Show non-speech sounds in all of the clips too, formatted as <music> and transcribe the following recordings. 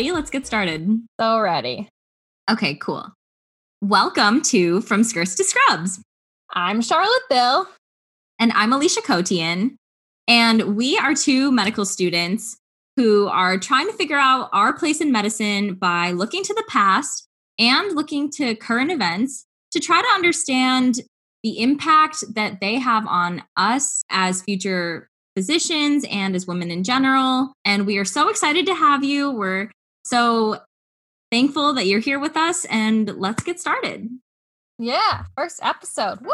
ready? Let's get started. So ready. Okay, cool. Welcome to From Skirts to Scrubs. I'm Charlotte Bill. And I'm Alesha Kotian. And we are two medical students who are trying to figure out our place in medicine by looking to the past and looking to current events to try to understand the impact that they have on us as future physicians and as women in general. And we are so excited to have you. We're so thankful that you're here with us, and let's get started. Yeah, first episode. Woo!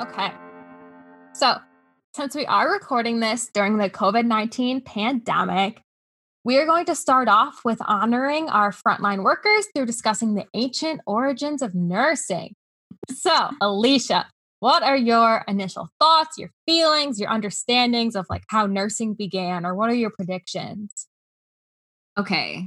Okay. So, since we are recording this during the COVID 19 pandemic, we are going to start off with honoring our frontline workers through discussing the ancient origins of nursing. So, Alesha, what are your initial thoughts, your feelings, your understandings of like how nursing began, or what are your predictions? Okay.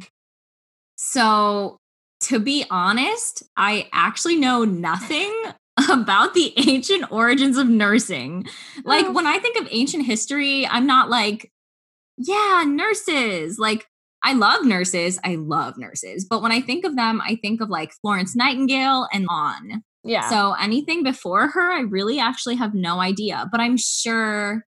So, to be honest, I actually know nothing <laughs> about the ancient origins of nursing. Like, oh. when I think of ancient history, I'm not like, yeah, nurses. Like, I love nurses. I love nurses. But when I think of them, I think of like Florence Nightingale and on. Yeah. So anything before her, I really actually have no idea. But I'm sure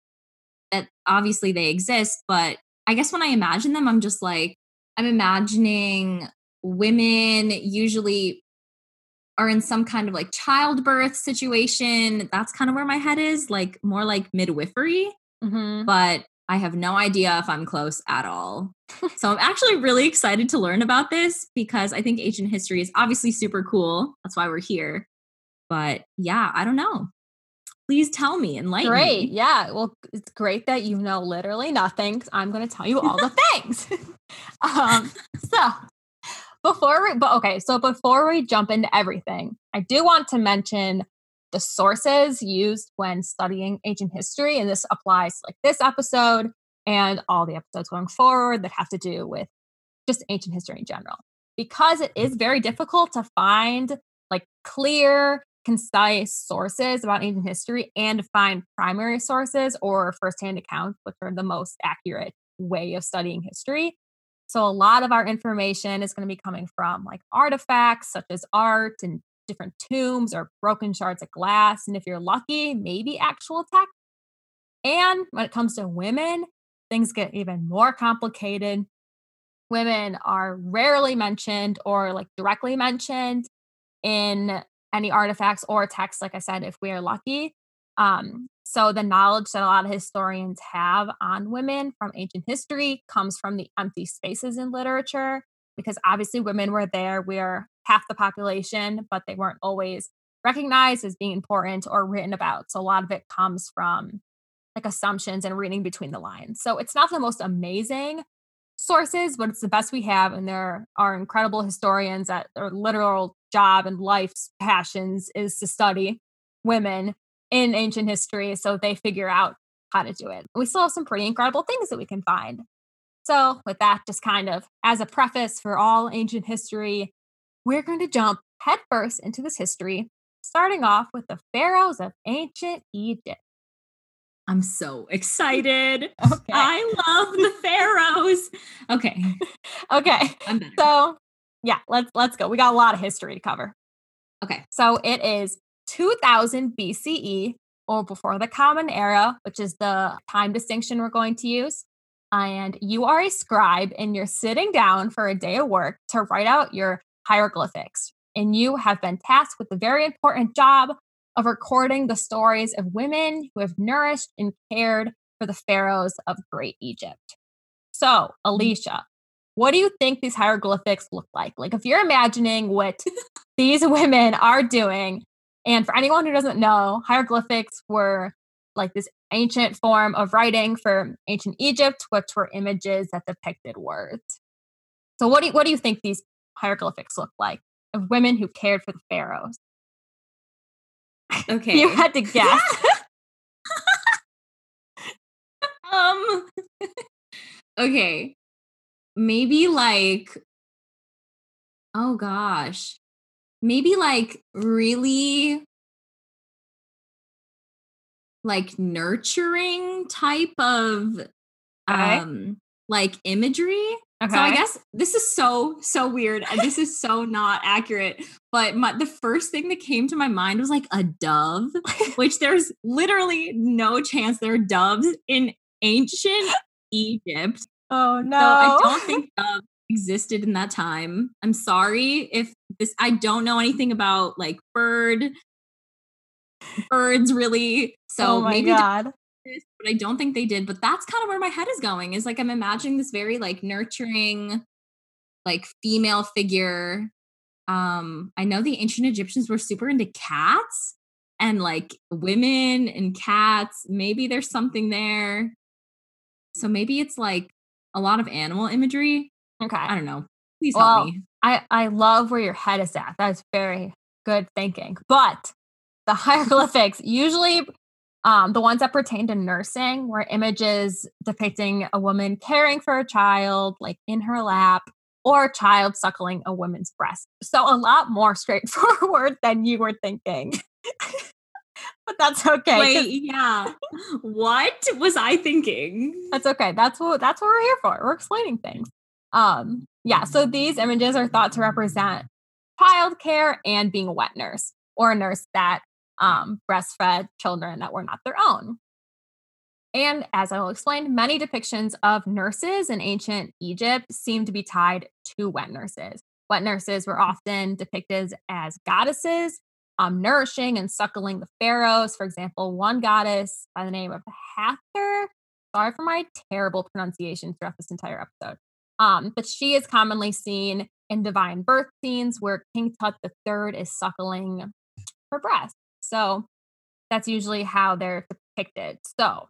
that obviously they exist. But I guess when I imagine them, I'm just like, I'm imagining women usually are in some kind of like childbirth situation. That's kind of where my head is, like more like midwifery. Mm-hmm. But I have no idea if I'm close at all. so I'm actually really excited to learn about this because I think ancient history is obviously super cool. That's why we're here. But yeah, I don't know. Please tell me, and enlighten great. me. Yeah. Well, it's great that you know literally nothing. I'm going to tell you all the <laughs> things. <laughs> um, so before we, but okay, so before we jump into everything, I do want to mention the sources used when studying ancient history. And this applies to like this episode and all the episodes going forward that have to do with just ancient history in general. Because it is very difficult to find like clear, concise sources about ancient history and find primary sources or firsthand accounts, which are the most accurate way of studying history. So a lot of our information is going to be coming from like artifacts such as art and different tombs or broken shards of glass. And if you're lucky, maybe actual text. And when it comes to women, things get even more complicated. Women are rarely mentioned or like directly mentioned in any artifacts or texts, like I said, if we are lucky. Um, so the knowledge that a lot of historians have on women from ancient history comes from the empty spaces in literature because obviously women were there. We're half the population, but they weren't always recognized as being important or written about. So a lot of it comes from like assumptions and reading between the lines. So it's not the most amazing sources, but it's the best we have. And there are incredible historians that are literal job and life's passions is to study women in ancient history. So they figure out how to do it. We still have some pretty incredible things that we can find. So, with that, just kind of as a preface for all ancient history, we're going to jump headfirst into this history, starting off with the pharaohs of ancient Egypt. I'm so excited. <laughs> Okay. I love the pharaohs. Okay. <laughs> okay. So, yeah, let's let's go. We got a lot of history to cover. Okay. So, it is 2000 BCE or before the common era, which is the time distinction we're going to use and you are a scribe and you're sitting down for a day of work to write out your hieroglyphics. And you have been tasked with the very important job of recording the stories of women who have nourished and cared for the pharaohs of Great Egypt. So, mm. Alesha, what do you think these hieroglyphics look like? Like, if you're imagining what <laughs> these women are doing, and for anyone who doesn't know, hieroglyphics were like this ancient form of writing for ancient Egypt, which were images that depicted words. So, what do you, what do you think these hieroglyphics look like of women who cared for the pharaohs? <laughs> Okay, you had to <laughs> guess. um. okay, maybe like. Oh gosh, maybe like really like nurturing type of Okay. um like imagery. Okay. So I guess this is so so weird and this is so not accurate. But my, the first thing that came to my mind was like a dove, <laughs> which there's literally no chance there are doves in ancient Egypt. Oh no. So I don't think doves existed in that time. I'm sorry if this I don't know anything about like bird birds really. So oh my maybe god. this, but I don't think they did. But that's kind of where my head is going. Is like I'm imagining this very like nurturing, like female figure. Um, I know the ancient Egyptians were super into cats and like women and cats. Maybe there's something there. So maybe it's like a lot of animal imagery. Okay. I don't know. Please Well, help me. I, I love where your head is at. That's very good thinking. But the <laughs> hieroglyphics, usually um, the ones that pertain to nursing, were images depicting a woman caring for a child, like in her lap, or a child suckling a woman's breast. So a lot more <laughs> straightforward than you were thinking. <laughs> but <laughs> that's okay. Wait, yeah. what was I thinking? That's okay. That's what that's what we're here for. We're explaining things. Um, yeah, so these images are thought to represent childcare and being a wet nurse or a nurse that um, breastfed children that were not their own. And as I will explain, many depictions of nurses in ancient Egypt seem to be tied to wet nurses. Wet nurses were often depicted as goddesses, um, nourishing and suckling the pharaohs. For example, one goddess by the name of Hathor. Sorry for my terrible pronunciation throughout this entire episode. Um, but she is commonly seen in divine birth scenes where King Tut III is suckling her breast. So that's usually how they're depicted. So,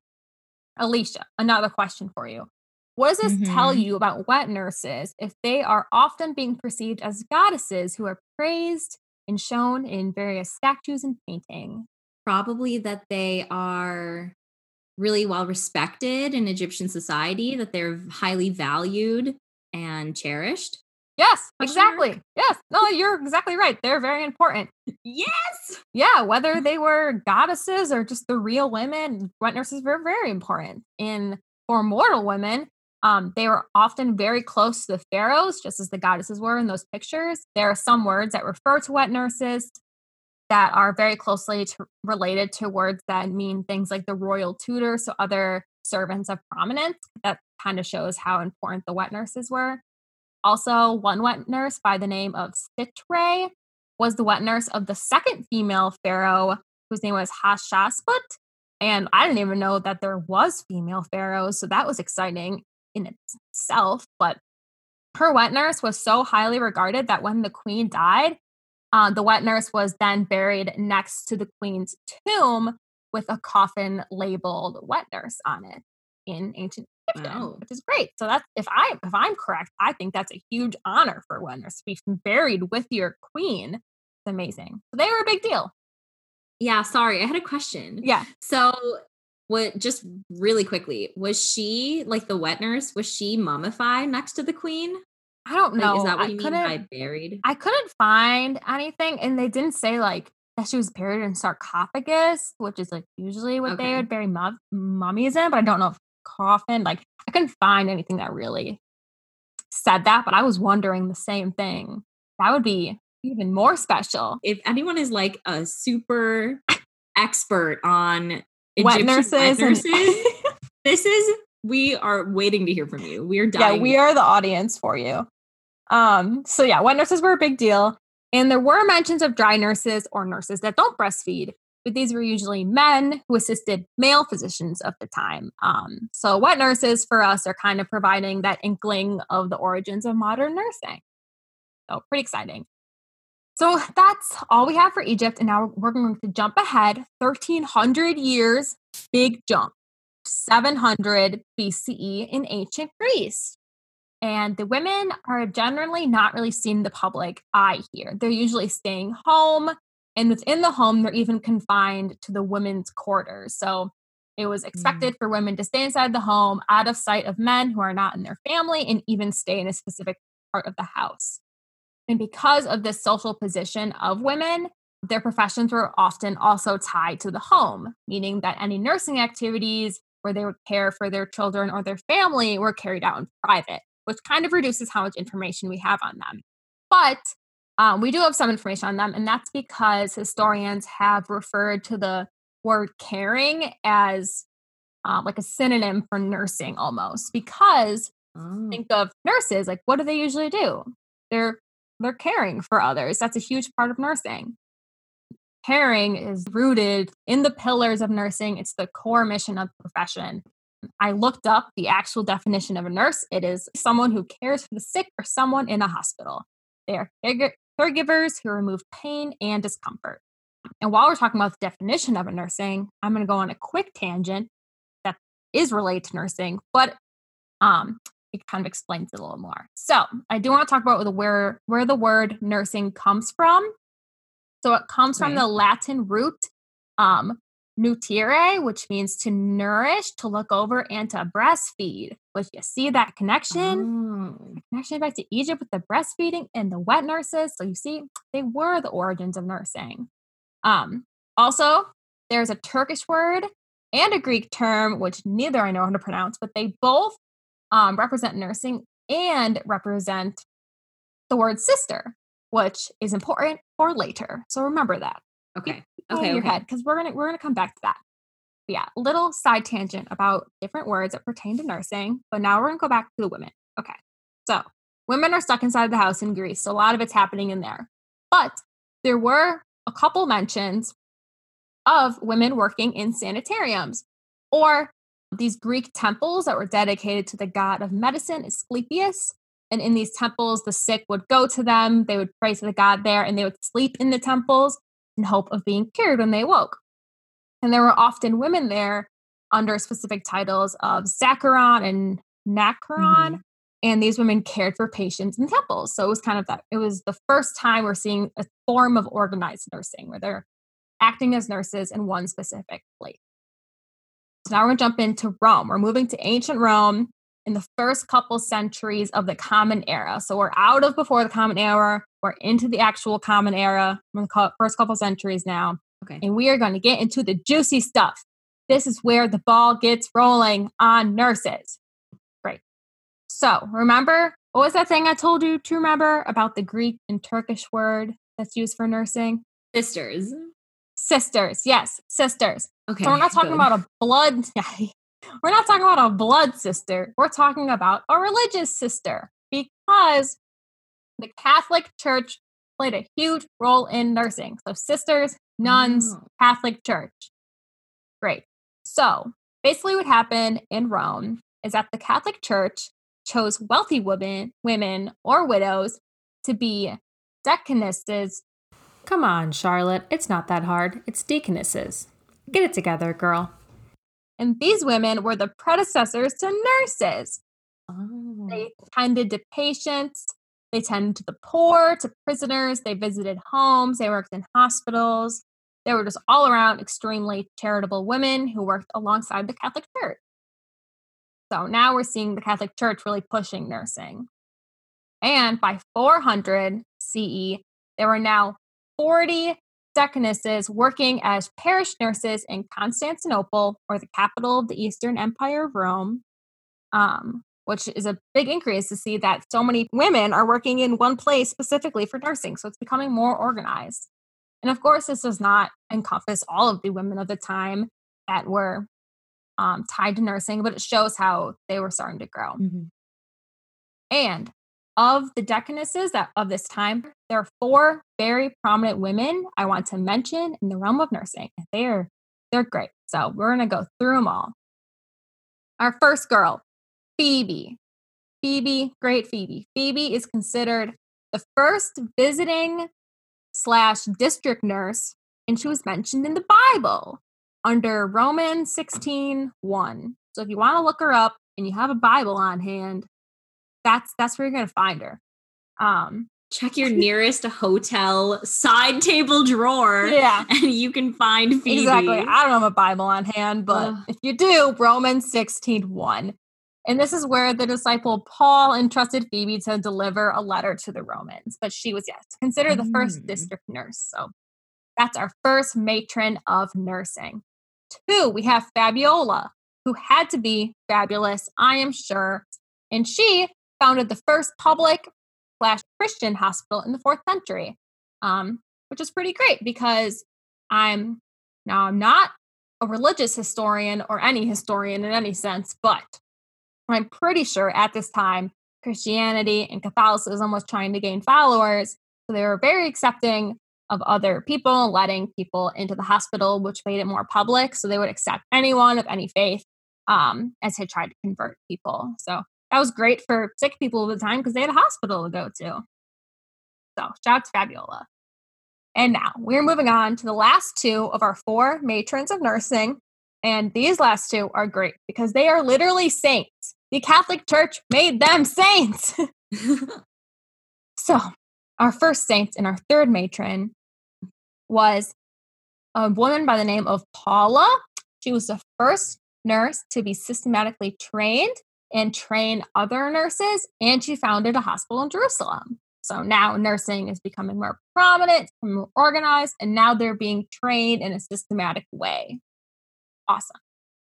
Alesha, another question for you. What does this tell Mhm. you about wet nurses if they are often being perceived as goddesses who are praised and shown in various statues and painting? Probably that they are really well respected in Egyptian society, that they're highly valued and cherished. Yes, exactly. Yes. No, you're exactly right. They're very important. Yes. Yeah, whether they were goddesses or just the real women, wet nurses were very important. And for mortal women, um, they were often very close to the pharaohs, just as the goddesses were in those pictures. There are some words that refer to wet nurses that are very closely to, related to words that mean things like the royal tutor, so other servants of prominence. That kind of shows how important the wet nurses were. Also, one wet nurse by the name of Sitre was the wet nurse of the second female pharaoh, whose name was Hatshepsut. And I didn't even know that there was female pharaohs, so that was exciting in itself. But her wet nurse was so highly regarded that when the queen died, uh, the wet nurse was then buried next to the queen's tomb with a coffin labeled wet nurse on it in ancient Egyptian, Wow. which is great. So that's if I if I'm correct, I think that's a huge honor for a wet nurse to be buried with your queen. It's amazing. So they were a big deal. Yeah, sorry. I had a question. Yeah. So, what just really quickly, was she like the wet nurse? Was she mummified next to the queen? I don't Like, know. is that what I you mean by buried? I couldn't find anything, and they didn't say like that she was buried in sarcophagus, which is like usually what they would bury mum- mummies in. But I don't know if coffin. Like I couldn't find anything that really said that. But I was wondering the same thing. That would be even more special. if anyone is like a super expert on Wet nurses, wet and- nurses, <laughs> <laughs> this is we are waiting to hear from you. We are dying. yeah, we are the audience for you. Um, so yeah, wet nurses were a big deal. And there were mentions of dry nurses or nurses that don't breastfeed, but these were usually men who assisted male physicians of the time. Um, so wet nurses for us are kind of providing that inkling of the origins of modern nursing. So pretty exciting. So that's all we have for Egypt. And now we're going to jump ahead 1300 years, big jump. 700 BCE in ancient Greece. And the women are generally not really seen in the public eye here. They're usually staying home. And within the home, they're even confined to the women's quarters. So it was hmm. expected for women to stay inside the home, out of sight of men who are not in their family, and even stay in a specific part of the house. And because of this social position of women, their professions were often also tied to the home, meaning that any nursing activities where they would care for their children or their family were carried out in private, which kind of reduces how much information we have on them. But um, we do have some information on them, and that's because historians have referred to the word caring as um, like a synonym for nursing almost because oh. think of nurses like what do they usually do they're they're caring for others that's a huge part of nursing. Caring is rooted in the pillars of nursing it's the core mission of the profession. I looked up the actual definition of a nurse it is someone who cares for the sick or someone in a hospital. They are caregivers who remove pain and discomfort. And while we're talking about the definition of a nursing i'm going to go on a quick tangent that is related to nursing but um, it kind of explains it a little more. So I do want to talk about the, where where the word nursing comes from. So it comes from the Latin root um, nutrire, which means to nourish, to look over, and to breastfeed. Which you see that connection, oh. connection back to Egypt with the breastfeeding and the wet nurses. So you see, they were the origins of nursing. Um, also, there's a Turkish word and a Greek term, which neither I know how to pronounce, but they both um, represent nursing and represent the word sister, which is important for later. So remember that. Okay. okay. In your okay. head because we're gonna we're gonna come back to that. But yeah, little side tangent about different words that pertain to nursing. But now we're gonna go back to the women. Okay. So women are stuck inside the house in Greece. So a lot of it's happening in there. But there were a couple mentions of women working in sanitariums or these Greek temples that were dedicated to the god of medicine, Asclepius. And in these temples, the sick would go to them, they would pray to the god there, and they would sleep in the temples in hope of being cured when they woke. And there were often women there under specific titles of Zacharon and Nacharon. Mm-hmm. And these women cared for patients in temples. So it was kind of that, it was the first time we're seeing a form of organized nursing where they're acting as nurses in one specific place. So now we're going to jump into Rome. We're moving to ancient Rome in the first couple centuries of the Common Era. So we're out of before the Common Era. We're into the actual Common Era. We're the first couple centuries now. Okay. And we are going to get into the juicy stuff. This is where the ball gets rolling on nurses. Great. So remember, what was that thing I told you to remember about the Greek and Turkish word that's used for nursing? Sisters. Sisters. Yes, sisters. Okay. So we're not talking good. about a blood. <laughs> we're not talking about a blood sister. We're talking about a religious sister because the Catholic Church played a huge role in nursing. So sisters, nuns, oh. Catholic Church. Great. So basically, what happened in Rome is that the Catholic Church chose wealthy women, women or widows to be deaconesses. Come on, Charlotte. It's not that hard. It's deaconesses. Get it together, girl. And these women were the predecessors to nurses. Oh. They tended to patients, they tended to the poor, to prisoners, they visited homes, they worked in hospitals. They were just all around extremely charitable women who worked alongside the Catholic Church. So now we're seeing the Catholic Church really pushing nursing. And by 400 CE, there were now 40 deaconesses working as parish nurses in Constantinople, or the capital of the Eastern Empire of Rome, um, which is a big increase to see that so many women are working in one place specifically for nursing. So it's becoming more organized. And of course, this does not encompass all of the women of the time that were um, tied to nursing, but it shows how they were starting to grow. Mm-hmm. And of the deaconesses that of this time, there are four very prominent women I want to mention in the realm of nursing. They're they're great. So we're gonna go through them all. Our first girl, Phoebe. Phoebe, great Phoebe. Phoebe is considered the first visiting slash district nurse, and she was mentioned in the Bible under Romans 16 1. So if you want to look her up and you have a Bible on hand, that's that's where you're gonna find her. Um, check your nearest hotel side table drawer. Yeah. And you can find Phoebe. Exactly. I don't have a Bible on hand, but if you do, Romans 16 1. And this is where the disciple Paul entrusted Phoebe to deliver a letter to the Romans. But she was, yes, considered the first mm. district nurse. So That's our first matron of nursing. Two, we have Fabiola, who had to be fabulous, I am sure. And she founded the first public slash Christian hospital in the fourth century, um, which is pretty great because I'm now I'm not a religious historian or any historian in any sense, but I'm pretty sure at this time Christianity and Catholicism was trying to gain followers. So they were very accepting of other people, letting people into the hospital, which made it more public. So they would accept anyone of any faith um, as they tried to convert people. So that was great for sick people at the time because they had a hospital to go to. So shout out to Fabiola. And now we're moving on to the last two of our four matrons of nursing. And these last two are great because they are literally saints. The Catholic Church made them <laughs> saints. <laughs> so, our first saint and our third matron was a woman by the name of Paula. She was the first nurse to be systematically trained and train other nurses, and she founded a hospital in Jerusalem. So now nursing is becoming more prominent, more organized, and now they're being trained in a systematic way. Awesome.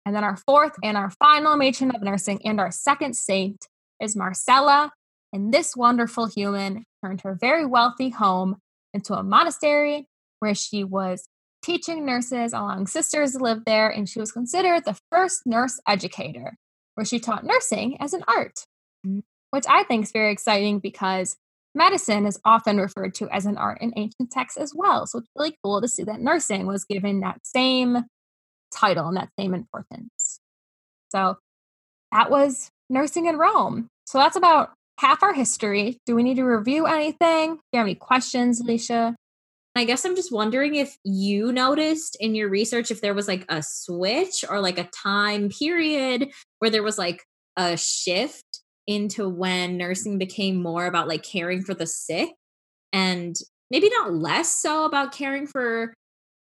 And then our fourth and our final matron of nursing and our second saint is Marcella. And this wonderful human turned her very wealthy home into a monastery where she was teaching nurses, along sisters to live there, and she was considered the first nurse educator, where she taught nursing as an art, mm, which I think is very exciting because medicine is often referred to as an art in ancient texts as well. So it's really cool to see that nursing was given that same title and that same importance. So that was nursing in Rome. So that's about half our history. Do we need to review anything? Do you have any questions, Alesha? I guess I'm just wondering if you noticed in your research if there was like a switch or like a time period where there was like a shift into when nursing became more about like caring for the sick and maybe not less so about caring for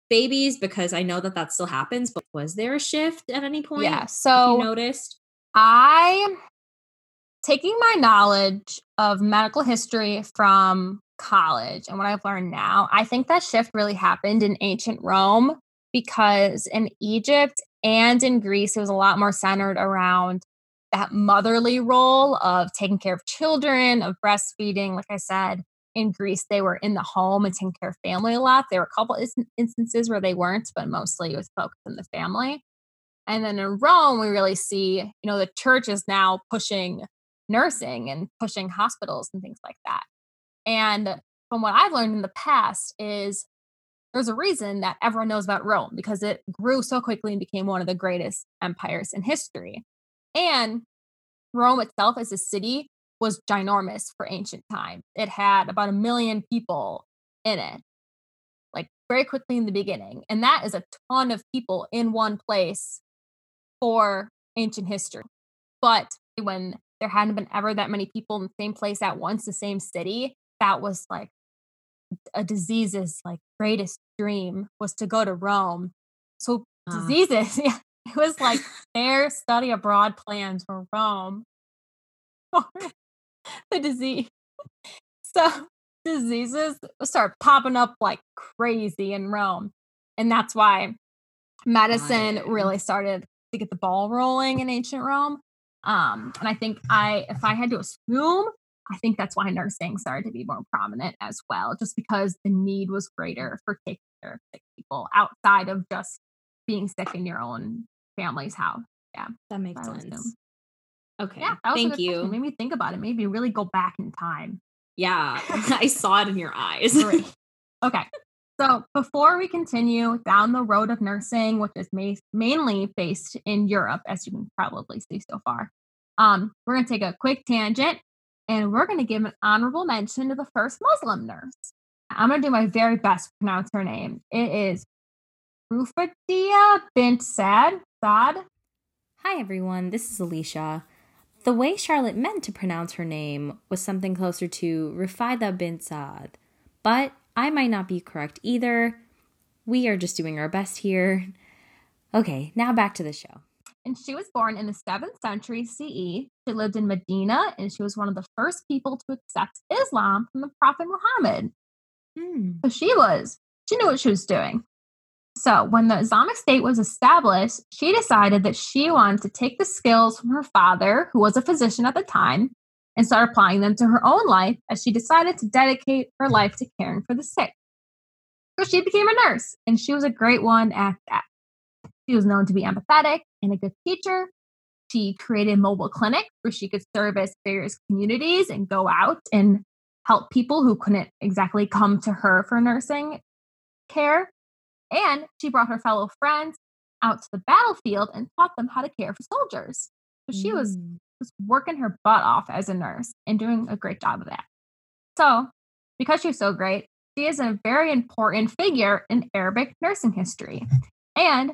babies because I know that that still happens, but was there a shift at any point? Yeah. So you noticed? I taking my knowledge of medical history from college and what I've learned now, I think that shift really happened in ancient Rome because in Egypt and in Greece, it was a lot more centered around that motherly role of taking care of children, of breastfeeding. Like I said, in Greece, they were in the home and taking care of family a lot. There were a couple instances where they weren't, but mostly it was focused on the family. And then in Rome, we really see, you know, the church is now pushing nursing and pushing hospitals and things like that. And from what I've learned in the past is there's a reason that everyone knows about Rome because it grew so quickly and became one of the greatest empires in history. And Rome itself as a city was ginormous for ancient time. It had about a million people in it, like very quickly in the beginning. And that is a ton of people in one place for ancient history. But when there hadn't been ever that many people in the same place at once, the same city, that was like a disease's like greatest dream was to go to Rome. So uh. diseases, <laughs> yeah, it was like <laughs> their study abroad plans for Rome. <laughs> the disease. So diseases start popping up like crazy in Rome. And that's why medicine really started to get the ball rolling in ancient Rome. Um, and I think I, if I had to assume, I think that's why nursing started to be more prominent as well, just because the need was greater for taking care of sick people outside of just being sick in your own family's house. Yeah, that makes sense. Okay, yeah, thank you. Question. Made me think about it. Made me really go back in time. Yeah, <laughs> <laughs> I saw it in your eyes. <laughs> Okay, so before we continue down the road of nursing, which is ma- mainly based in Europe, as you can probably see so far, um, we're going to take a quick tangent and we're going to give an honorable mention to the first Muslim nurse. I'm going to do my very best to pronounce her name. It is Rufadia bint Sad. Sad. Hi, everyone. This is Alesha. The way Charlotte meant to pronounce her name was something closer to Rufaida bint Saad, but I might not be correct either. We are just doing our best here. Okay, now back to the show and she was born in the 7th century CE. She lived in Medina and she was one of the first people to accept Islam from the Prophet Muhammad. Hmm. So she was she She knew what she was doing. So, when the Islamic State was established, she decided that she wanted to take the skills from her father, who was a physician at the time, and start applying them to her own life as she decided to dedicate her life to caring for the sick. So, she became a nurse, and she was a great one at that. She was known to be empathetic and a good teacher. She created mobile clinics where she could service various communities and go out and help people who couldn't exactly come to her for nursing care. And she brought her fellow friends out to the battlefield and taught them how to care for soldiers. So she mm. was, was working her butt off as a nurse and doing a great job of that. So, because she's so great, she is a very important figure in Arabic nursing history. And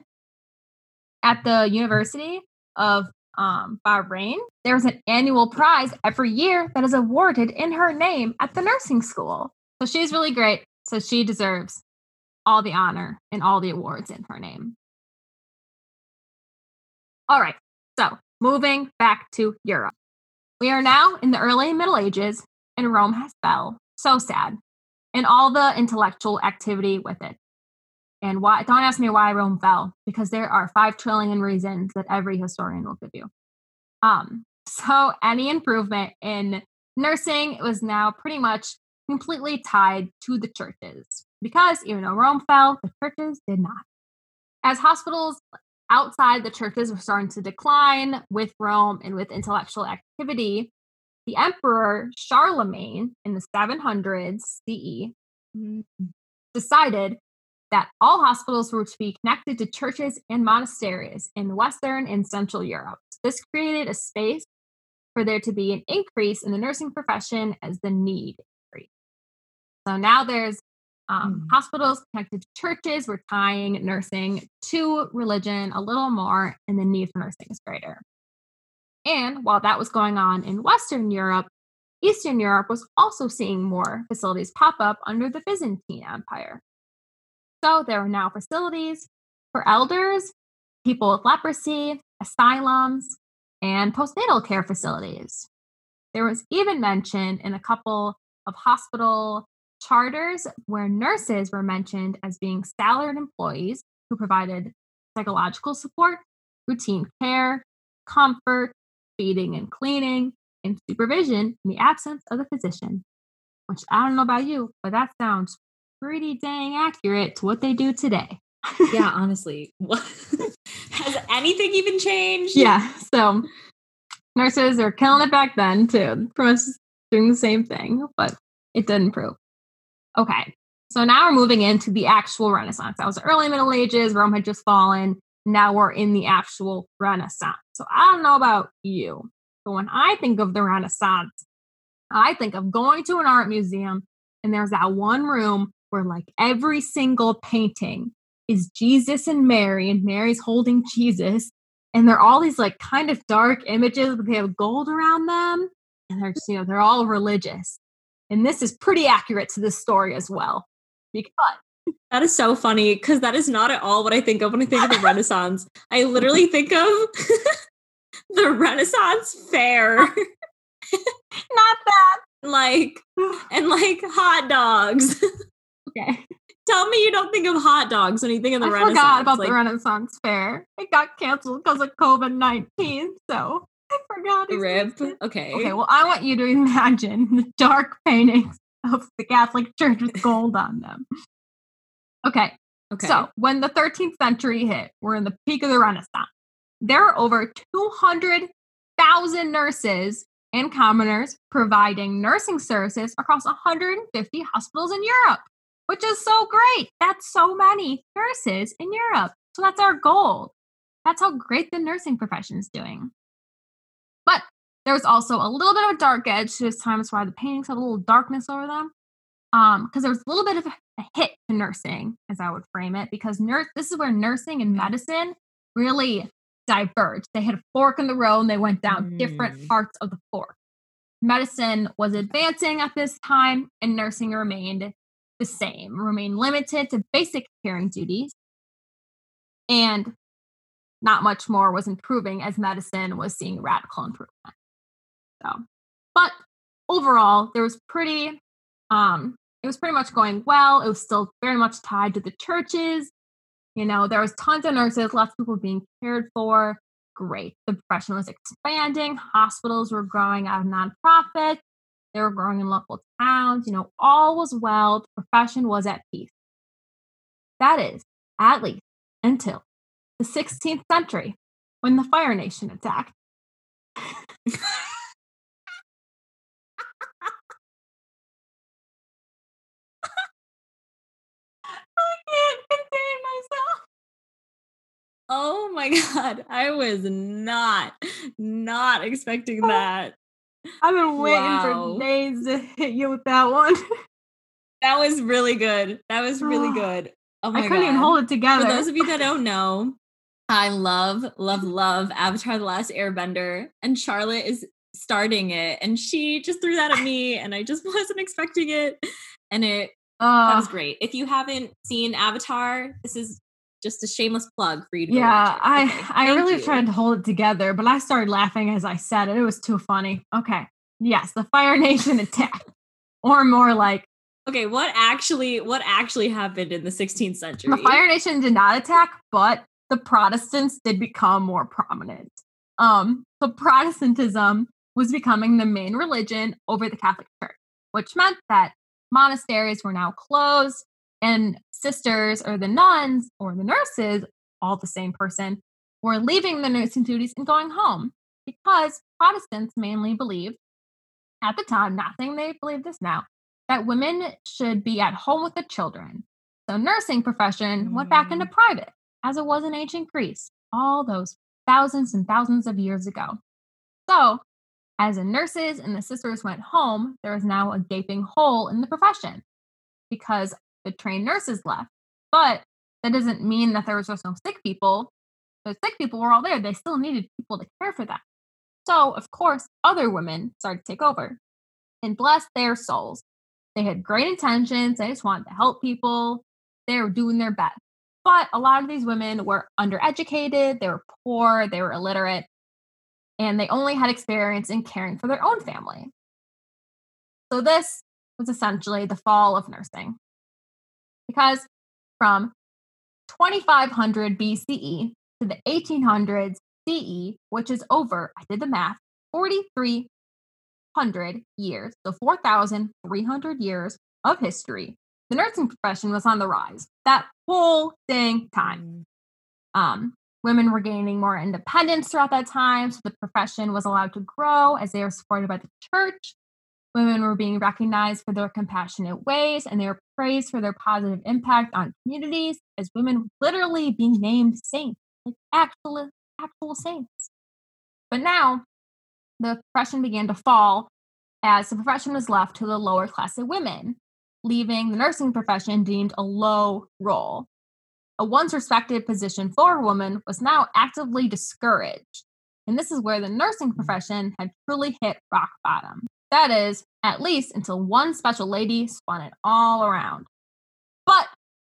at the University of um, Bahrain, there's an annual prize every year that is awarded in her name at the nursing school. So she's really great. So she deserves all the honor and all the awards in her name. All right, so moving back to Europe. We are now in the early Middle Ages, and Rome has fell. So sad. And all the intellectual activity with it. And why? Don't ask me why Rome fell, because there are five trillion reasons that every historian will give you. Um, so any improvement in nursing was now pretty much completely tied to the churches because even though Rome fell, the churches did not. As hospitals outside the churches were starting to decline with Rome and with intellectual activity, the emperor Charlemagne in the 700s CE mm, decided that all hospitals were to be connected to churches and monasteries in Western and Central Europe. This created a space for there to be an increase in the nursing profession as the need increased. So now there's um, mm. hospitals connected to churches. We're tying nursing to religion a little more, and the need for nursing is greater. And while that was going on in Western Europe, Eastern Europe was also seeing more facilities pop up under the Byzantine Empire. So there are now facilities for elders, people with leprosy, asylums, and postnatal care facilities. There was even mention in a couple of hospital charters where nurses were mentioned as being salaried employees who provided psychological support, routine care, comfort, feeding and cleaning, and supervision in the absence of the physician. Which I don't know about you, but that sounds pretty dang accurate to what they do today. yeah, <laughs> honestly. <laughs> Has anything even changed? Yeah. So nurses are killing it back then too. Pretty much doing the same thing, but it did improve. Okay. So now we're moving into the actual Renaissance. That was the early Middle Ages. Rome had just fallen. Now we're in the actual Renaissance. So I don't know about you, but when I think of the Renaissance, I think of going to an art museum and there's that one room where like every single painting is Jesus and Mary, and Mary's holding Jesus. And they're all these like kind of dark images, but they have gold around them. And they're just, you know, they're all religious. And this is pretty accurate to this story as well. Because that is so funny because that is not at all what I think of when I think of the <laughs> Renaissance. I literally think of <laughs> the Renaissance fair. not <laughs> that. Like, and like hot dogs. Okay. Tell me you don't think of hot dogs when you think of the I Renaissance. I forgot about like, the Renaissance Fair. It got canceled because of COVID 19. So I forgot. Rip. Okay. Okay. Well, I want you to imagine the dark paintings of the Catholic Church with gold on them. Okay. Okay. So when the 13th century hit, we're in the peak of the Renaissance. There are over 200,000 nurses and commoners providing nursing services across 150 hospitals in Europe which is so great. That's so many nurses in Europe. So that's our goal. That's how great the nursing profession is doing. But there's also a little bit of a dark edge to this time. That's why the paintings had a little darkness over them. Um, because there was a little bit of a, a hit to nursing, as I would frame it, because nurse this is where nursing and medicine really diverged. They had a fork in the road and they went down mm. different parts of the fork. Medicine was advancing at this time, and nursing remained the same, remain limited to basic caring duties, and not much more was improving as medicine was seeing radical improvement. So, but overall, there was pretty um, it was pretty much going well. It was still very much tied to the churches. You know, there was tons of nurses, lots of people being cared for. Great. The profession was expanding. Hospitals were growing out of nonprofits. They were growing in local towns. You know, all was well. The profession was at peace. That is, at least until the 16th century when the Fire Nation attacked. <laughs> I can't contain myself. Oh my <laughs> god, I was not not expecting oh that. I've been waiting wow. for days to <laughs> hit you with that one. <laughs> that was really good. That was really good. Oh my I couldn't god. even hold it together. For those of you that don't know, I love, love, <laughs> love Avatar The Last Airbender. And Charlotte is starting it. And she just threw that at me and I just wasn't expecting it. And it uh, that was great. If you haven't seen Avatar, this is just a shameless plug for you to yeah i okay, i really you. tried to hold it together but i started laughing as i said it it was too funny. Okay yes the fire <laughs> nation attack or more like okay what actually what actually happened in the 16th century? The fire nation did not attack but the protestants did become more prominent. Um so protestantism was becoming the main religion over the catholic church which meant that monasteries were now closed and sisters or the nuns or the nurses, all the same person, were leaving the nursing duties and going home because Protestants mainly believed at the time, not saying they believe this now, that women should be at home with the children. So nursing profession went back into mm. private, as it was in ancient Greece, all those thousands and thousands of years ago. So as the nurses and the sisters went home, there was now a gaping hole in the profession because the trained nurses left. But that doesn't mean that there was just no sick people. The sick people were all there. They still needed people to care for them. So, of course, other women started to take over. And bless their souls. They had great intentions. They just wanted to help people. They were doing their best. But a lot of these women were undereducated, they were poor, they were illiterate, and they only had experience in caring for their own family. So, this was essentially the fall of nursing. Because from 2500 BCE to the 1800s CE, which is over, I did the math, 4,300 years, so 4,300 years of history, the nursing profession was on the rise that whole dang time. Um, Women were gaining more independence throughout that time, so the profession was allowed to grow as they were supported by the church. Women were being recognized for their compassionate ways and they were praised for their positive impact on communities as women literally being named saints, like actual, actual saints. But now the profession began to fall as the profession was left to the lower class of women, leaving the nursing profession deemed a low role a once respected position for a woman was now actively discouraged. And this is where the nursing mm. profession had truly hit rock bottom. That is, at least until one special lady spun it all around. But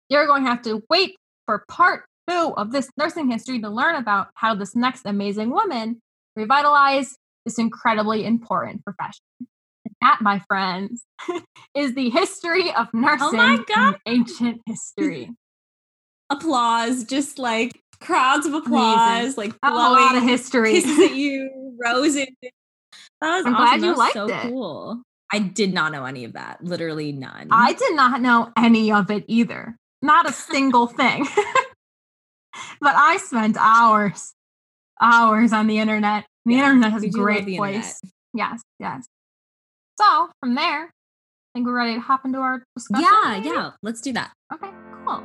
you're going to have to wait for part two of this nursing history to learn about how this next amazing woman revitalized this incredibly important profession. And that, my friends, <laughs> is the history of oh nursing oh in ancient history <laughs> applause, just like crowds of applause, Amazing. like blowing a lot of history at you, <laughs> roses. That was I'm awesome. glad you liked so it. Cool. I did not know any of that. Literally none. I did not know any of it either. Not a single <laughs> thing. <laughs> but I spent hours, hours on the internet. The yeah, internet has a great place. Internet. Yes, yes. So from there, I think we're ready to hop into our discussion. Yeah, maybe? yeah. Let's do that. Okay, cool.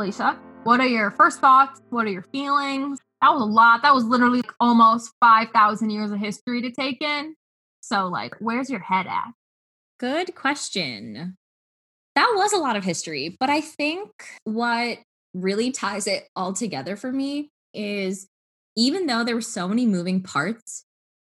Alesha, what are your first thoughts? What are your feelings? That was a lot. That was literally almost 5,000 years of history to take in. So, like, where's your head at? Good question. That was a lot of history, but I think what really ties it all together for me is even though there were so many moving parts,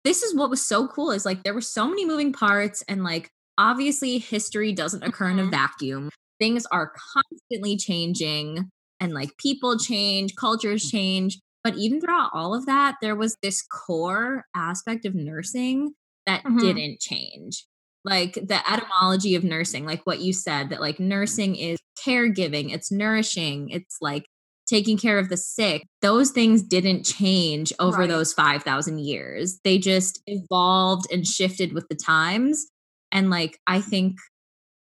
this is what was so cool is like there were so many moving parts and like obviously history doesn't occur in a mm-hmm. vacuum things are constantly changing and like people change, cultures change. But even throughout all of that, there was this core aspect of nursing that Mhm. didn't change. Like the etymology of nursing, like what you said, that like nursing is caregiving, it's nourishing, it's like taking care of the sick. Those things didn't change over Right. those 5,000 years. They just evolved and shifted with the times. And like, I think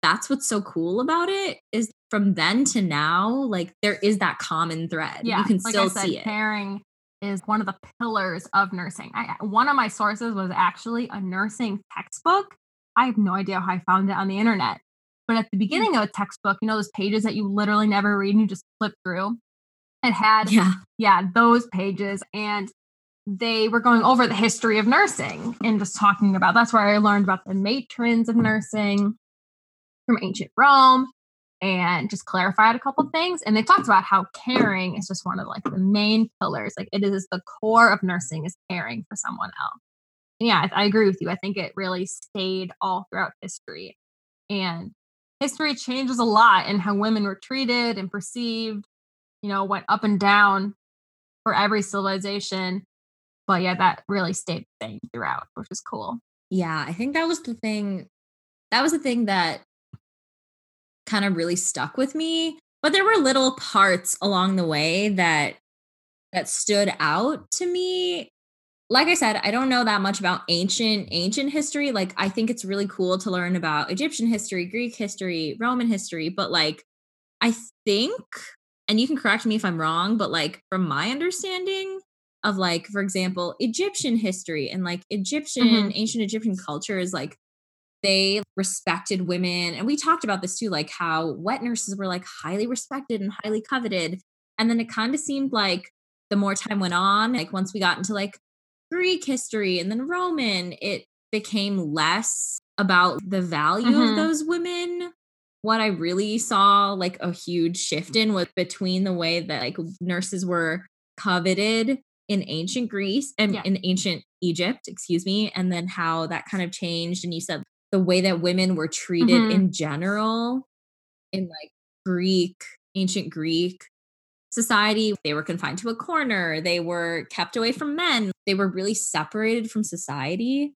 that's what's so cool about it is from then to now, like there is that common thread. Yeah, you can like still said, see it. caring is one of the pillars of nursing. I, one of my sources was actually a nursing textbook. I have no idea how I found it on the internet. But at the hmm. beginning of a textbook, you know those pages that you literally never read and you just flip through? It had Yeah. yeah, those pages. And they were going over the history of nursing and just talking about that's where I learned about the matrons of nursing from ancient Rome and just clarified a couple things. And they talked about how caring is just one of like the main pillars. Like it is the core of nursing is caring for someone else. And yeah, I, I agree with you. I think it really stayed all throughout history. And history changes a lot in how women were treated and perceived you know, went up and down for every civilization. But yeah, that really stayed the same throughout, which is cool. Yeah, I think that was the thing. That was the thing that kind of really stuck with me. But there were little parts along the way that that stood out to me. Like I said, I don't know that much about ancient ancient history. Like I think it's really cool to learn about Egyptian history, Greek history, Roman history, but like I think and you can correct me if I'm wrong, but like from my understanding of like for example, Egyptian history and like Egyptian Mhm. ancient Egyptian culture is like they respected women and we talked about this too like how wet nurses were like highly respected and highly coveted and then it kind of seemed like the more time went on like once we got into like greek history and then roman it became less about the value Mhm. of those women what i really saw like a huge shift in was between the way that like nurses were coveted in ancient greece and Yeah. in ancient egypt excuse me and then how that kind of changed and you said the way that women were treated Mhm. in general in like Greek, ancient Greek society. They were confined to a corner, they were kept away from men, they were really separated from society.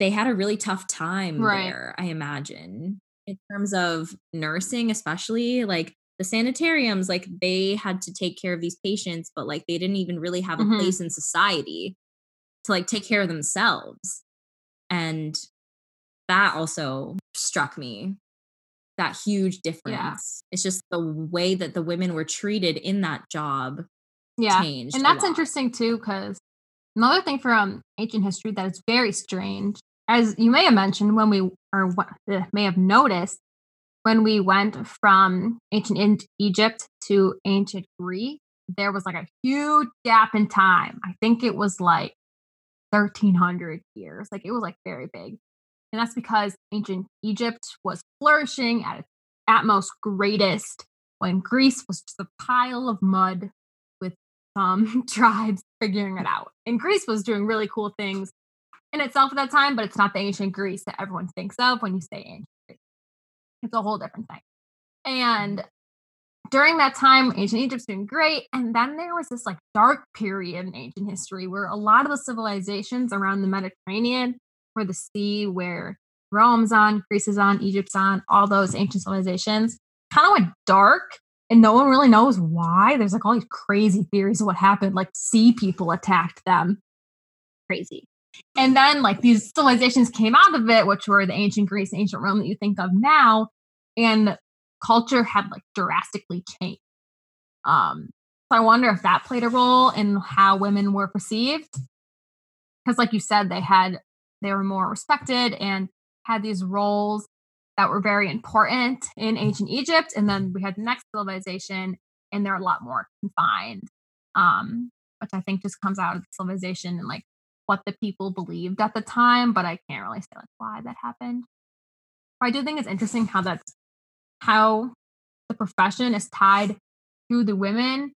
They had a really tough time Right. there, I imagine, in terms of nursing, especially like the sanitariums, like they had to take care of these patients, but like they didn't even really have a Mhm. place in society to like take care of themselves. And that also struck me. That huge difference. It's just the way that the women were treated in that job Yeah. changed. And that's interesting too, because another thing from ancient history that is very strange, as you may have mentioned when we, or what, uh, may have noticed, when we went from ancient Egypt to ancient Greece, there was like a huge gap in time. I think it was like 1300 years. Like it was like very big. And that's because ancient Egypt was flourishing at its utmost greatest when Greece was just a pile of mud with some <laughs> tribes figuring it out. And Greece was doing really cool things in itself at that time, but it's not the ancient Greece that everyone thinks of when you say ancient Greece. It's a whole different thing. And mm-hmm. during that time, ancient Egypt's doing great. And then there was this like dark period in ancient history where a lot of the civilizations around the Mediterranean, where the sea, where Rome's on, Greece is on, Egypt's on, all those ancient civilizations kind of went dark and no one really knows why. There's like all these crazy theories of what happened, like sea people attacked them. Crazy. And then like these civilizations came out of it, which were the ancient Greece, ancient Rome that you think of now, and culture had like drastically changed. Um, so I wonder if that played a role in how women were perceived. Because like you said, they had they were more respected and had these roles that were very important in ancient Egypt. And then we had the next civilization, and they're a lot more confined. Um, which I think just comes out of the civilization and like what the people believed at the time, but I can't really say like why that happened. But I do think it's interesting how that's how the profession is tied to the women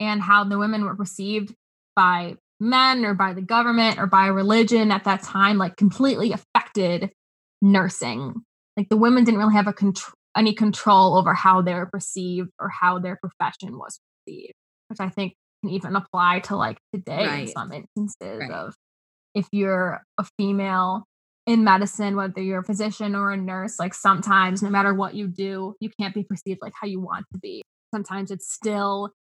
and how the women were perceived by men or by the government or by religion at that time, like completely affected nursing. Like the women didn't really have a control any control over how they were perceived or how their profession was perceived, which I think can even apply to like today right. in some instances right. of if you're a female in medicine, whether you're a physician or a nurse, like sometimes no matter what you do, you can't be perceived like how you want to be. Sometimes it's still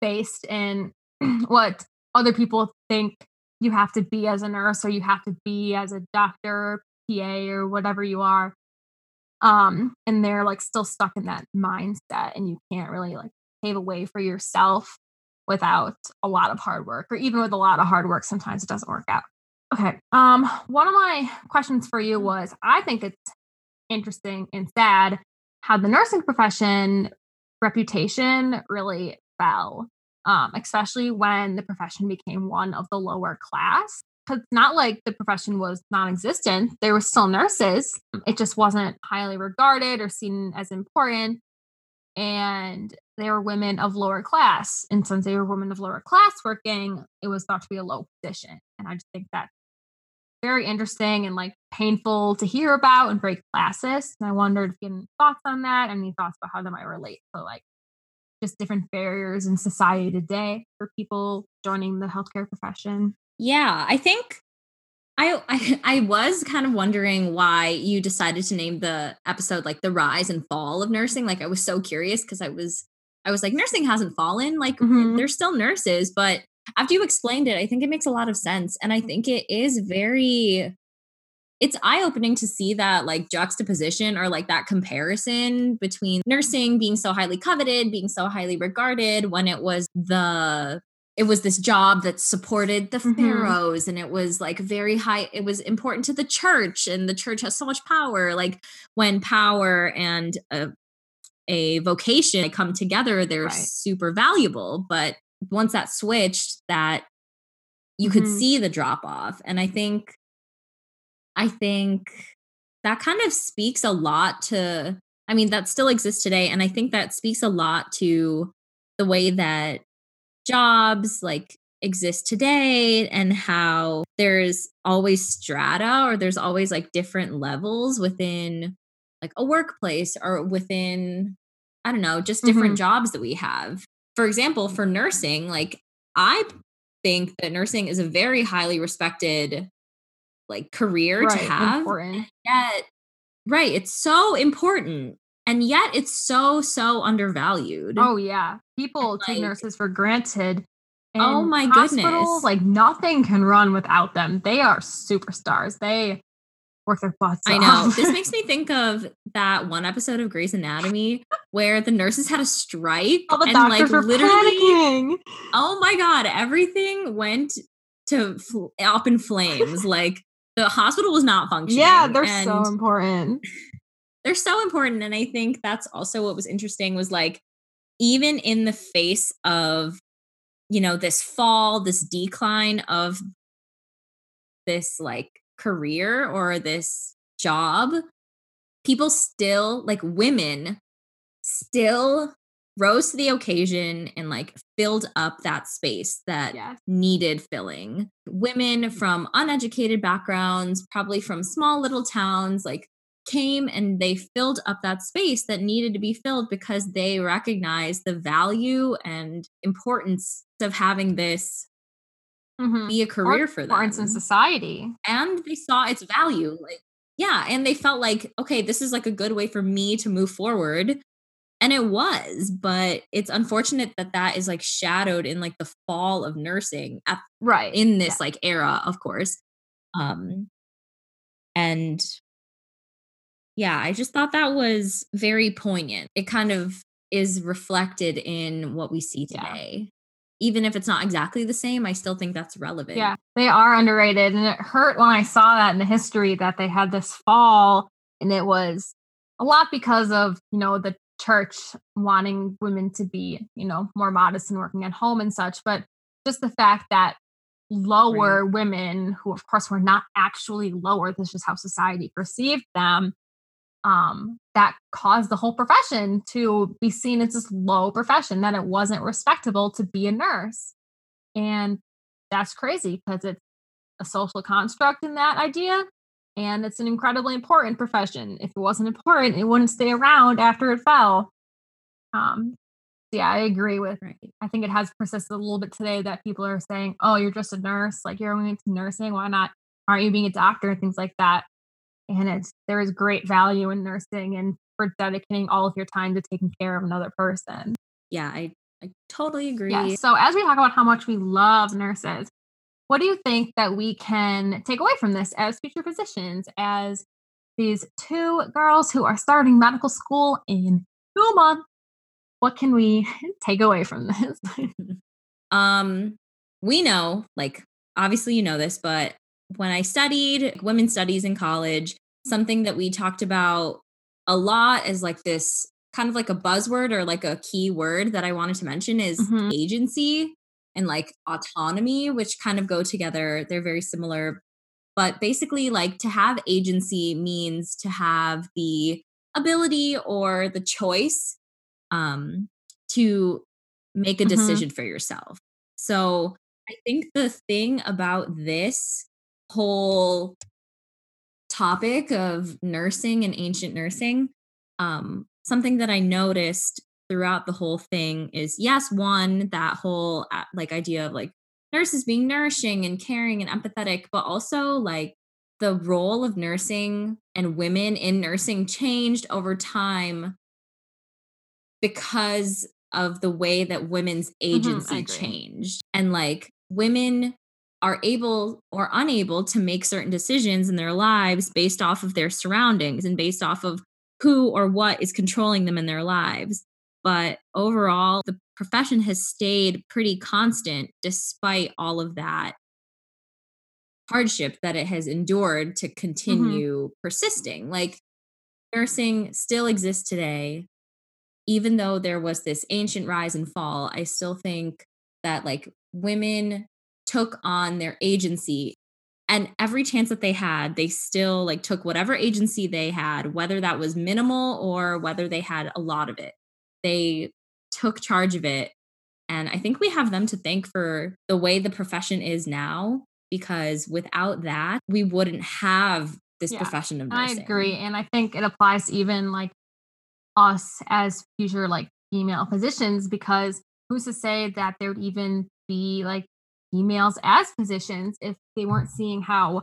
based in <clears throat> what other people think you have to be as a nurse or you have to be as a doctor, PA, or whatever you are. Um, and they're like still stuck in that mindset, and you can't really like pave a way for yourself without a lot of hard work, or even with a lot of hard work, sometimes it doesn't work out. Okay. Um, one of my questions for you was I think it's interesting and sad how the nursing profession reputation really fell um, especially when the profession became one of the lower class. Because not like the profession was non existent, there were still nurses. It just wasn't highly regarded or seen as important. And they were women of lower class. And since they were women of lower class working, it was thought to be a low position. And I just think that's very interesting and like painful to hear about and very classist. And I wondered if you had any thoughts on that, any thoughts about how that might relate to like just different barriers in society today for people joining the healthcare profession? Yeah, I think I, I, <laughs> I was kind of wondering why you decided to name the episode like the rise and fall of nursing. Like I was so curious because I was I was like nursing hasn't fallen. Like mm-hmm. they're still nurses, but after you explained it, I think it makes a lot of sense and I think it is very it's eye opening to see that like juxtaposition or like that comparison between nursing being so highly coveted, being so highly regarded when it was the it was this job that supported the mm-hmm. pharaohs and it was like very high it was important to the church and the church has so much power like when power and a, a vocation come together they're right. super valuable but once that switched that you mm-hmm. could see the drop off and i think I think that kind of speaks a lot to, I mean, that still exists today. And I think that speaks a lot to the way that jobs like exist today and how there's always strata or there's always like different levels within like a workplace or within I don't know, just different mm-hmm. jobs that we have. For example, for nursing, like I think that nursing is a very highly respected like career right, to have. Important. Yet, right, it's so important. And yet it's so, so undervalued. Oh yeah. People and, take like, nurses for granted. oh my goodness. Like nothing can run without them. They are superstars. They work their butts I know. this <laughs> makes me think of that one episode of Grey's Anatomy where the nurses had a strike and like literally panicking. Oh my god, everything went to fl- up in flames. like the hospital was not functioning. Yeah, they're so important. <laughs> They're so important. And I think that's also what was interesting was like, even in the face of, you know, this fall, this decline of this like career or this job, people still, like women, still rose to the occasion and like filled up that space that yes. needed filling. Women from uneducated backgrounds, probably from small little towns, like came and they filled up that space that needed to be filled because they recognized the value and importance of having this mm-hmm. be a career or, for them. in society. And they saw its value. Like, yeah. And they felt like, okay, this is like a good way for me to move forward and it was but it's unfortunate that that is like shadowed in like the fall of nursing at, right. in this yeah. like era of course. Um and yeah i just thought that was very poignant. It kind of is reflected in what we see today. Yeah. even if it's not exactly the same i still think that's relevant. Yeah they are underrated and it hurt when i saw that in the history that they had this fall and it was a lot because of you know the church wanting women to be, you know, more modest and working at home and such, but just the fact that lower right. women, who of course were not actually lower, this is how society perceived them, um, that caused the whole profession to be seen as this low profession, that it wasn't respectable to be a nurse. And that's crazy because it's a social construct in that idea. And it's an incredibly important profession. If it wasn't important, it wouldn't stay around after it fell. Um, yeah, I agree with. Right. I think it has persisted a little bit today that people are saying, "Oh, you're just a nurse. Like you're going into nursing. Why not? Aren't you being a doctor?" and things like that. And it's there is great value in nursing and for dedicating all of your time to taking care of another person. Yeah, I I totally agree. Yeah. So as we talk about how much we love nurses, what do you think that we can take away from this as future physicians, as these two girls who are starting medical school in two months? What can we <laughs> take away from this? <laughs> um, we know, like, obviously, you know this, but when I studied women's studies in college, something that we talked about a lot is like this kind of like a buzzword or like a key word that I wanted to mention is Mhm. agency and like autonomy, which kind of go together. They're very similar. But basically, like to have agency means to have the ability or the choice um, to make a Mhm. decision for yourself. So I think the thing about this whole topic of nursing and ancient nursing, um, something that I noticed throughout the whole thing is yes, one, that whole uh, like idea of like nurses being nourishing and caring and empathetic, but also like the role of nursing and women in nursing changed over time because of the way that women's agency agree. changed. And like women are able or unable to make certain decisions in their lives based off of their surroundings and based off of who or what is controlling them in their lives. But overall, the profession has stayed pretty constant despite all of that hardship that it has endured to mm-hmm. continue persisting. Like nursing still exists today. Even though there was this ancient rise and fall, I still think that like women took on their agency and every chance that they had they still like took whatever agency they had whether that was minimal or whether they had a lot of it they took charge of it and i think we have them to thank for the way the profession is now because without that we wouldn't have this Yeah, profession of nursing. I agree. And I think it applies to even like us as future like female physicians because who's to say that there would even be like females as physicians if they weren't seeing how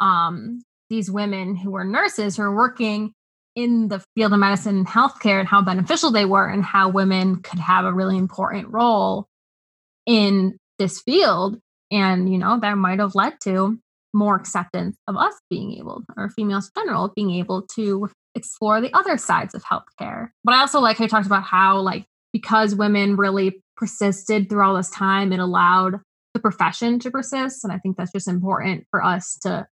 um these women who are nurses who are working in the field of medicine and healthcare and how beneficial they were and how women could have a really important role in this field. And you know that might have led to more acceptance of us being able or females in general being able to explore the other sides of healthcare. But i also like how you talked about how like because women really persisted through all this time it allowed the profession to persist. And i think that's just important for us to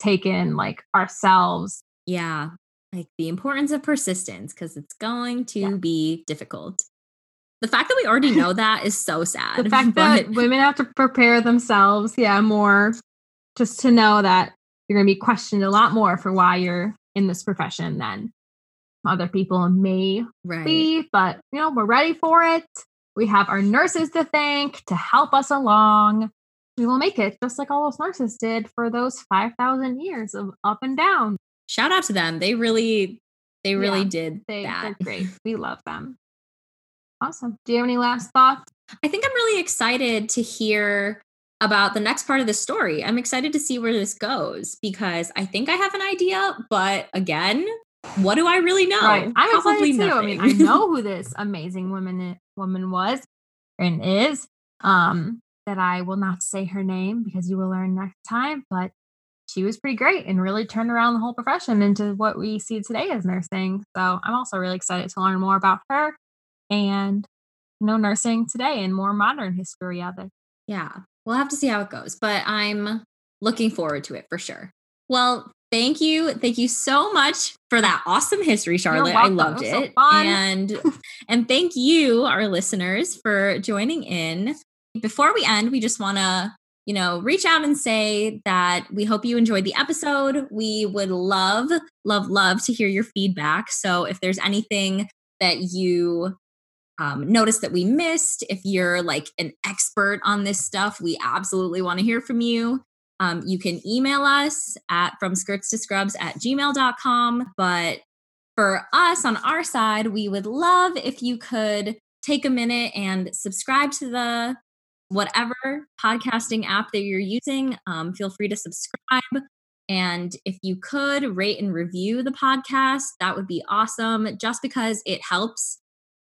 take in like ourselves. Yeah like the importance of persistence because it's going to Yeah. be difficult. The fact that we already <laughs> know that is so sad the fact that women have to prepare themselves yeah more just to know that you're going to be questioned a lot more for why you're in this profession than other people may right. be but you know we're ready for it. We have our nurses to thank to help us along. We will make it just like all those nurses did for those 5000 years of up and down shout out to them they really they really Yeah, did they, that they're great we love them awesome do you have any last thoughts I think I'm really excited to hear about the next part of the story. I'm excited to see where this goes because I think I have an idea, but again, what do I really know? Right. I'm Probably excited too. I mean, I know who <laughs> this amazing woman woman was and is. Um, that I will not say her name because you will learn next time, but she was pretty great and really turned around the whole profession into what we see today as nursing. So I'm also really excited to learn more about her and you know nursing today and more modern history of it. yeah, we'll have to see how it goes, but I'm looking forward to it for sure. Well, thank you. Thank you so much for that awesome history, Charlotte. I loved It was so fun. And <laughs> and thank you, our listeners, for joining in. Before we end, we just want to, you know, reach out and say that we hope you enjoyed the episode. We would love, love, love to hear your feedback. So if there's anything that you um, notice that we missed, if you're like an expert on this stuff, we absolutely want to hear from you. Um, you can email us at from skirts to scrubs at gmail.com. But for us on our side, we would love if you could take a minute and subscribe to the whatever podcasting app that you're using. Um, feel free to subscribe. And if you could rate and review the podcast, that would be awesome, just because it helps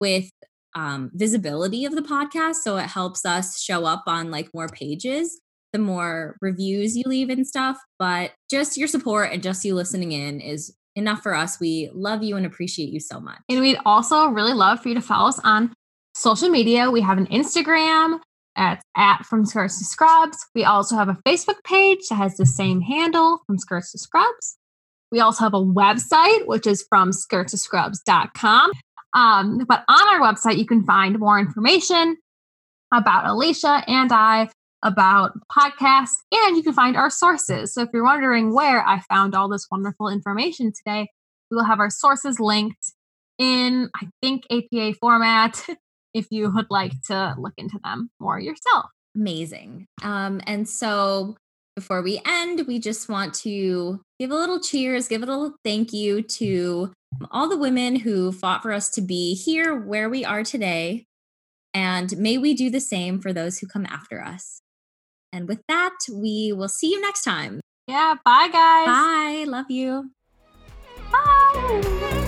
with um, visibility of the podcast. So it helps us show up on like more pages the more reviews you leave and stuff. But just your support and just you listening in is enough for us. We love you and appreciate you so much. And we'd also really love for you to follow us on social media. We have an Instagram at, at From Skirts to Scrubs. We also have a Facebook page that has the same handle, From Skirts to Scrubs. We also have a website, which is from skirtstoscrubs.com. Um, but on our website, you can find more information about Alesha and I, about podcasts, and you can find our sources. So if you're wondering where I found all this wonderful information today, we will have our sources linked in, I think, APA format <laughs> if you would like to look into them more yourself. Amazing. Um, and so before we end, we just want to give a little cheers, give a little thank you to all the women who fought for us to be here where we are today. And may we do the same for those who come after us. And with that, we will see you next time. Yeah. Bye, guys. Bye. Love you. Bye.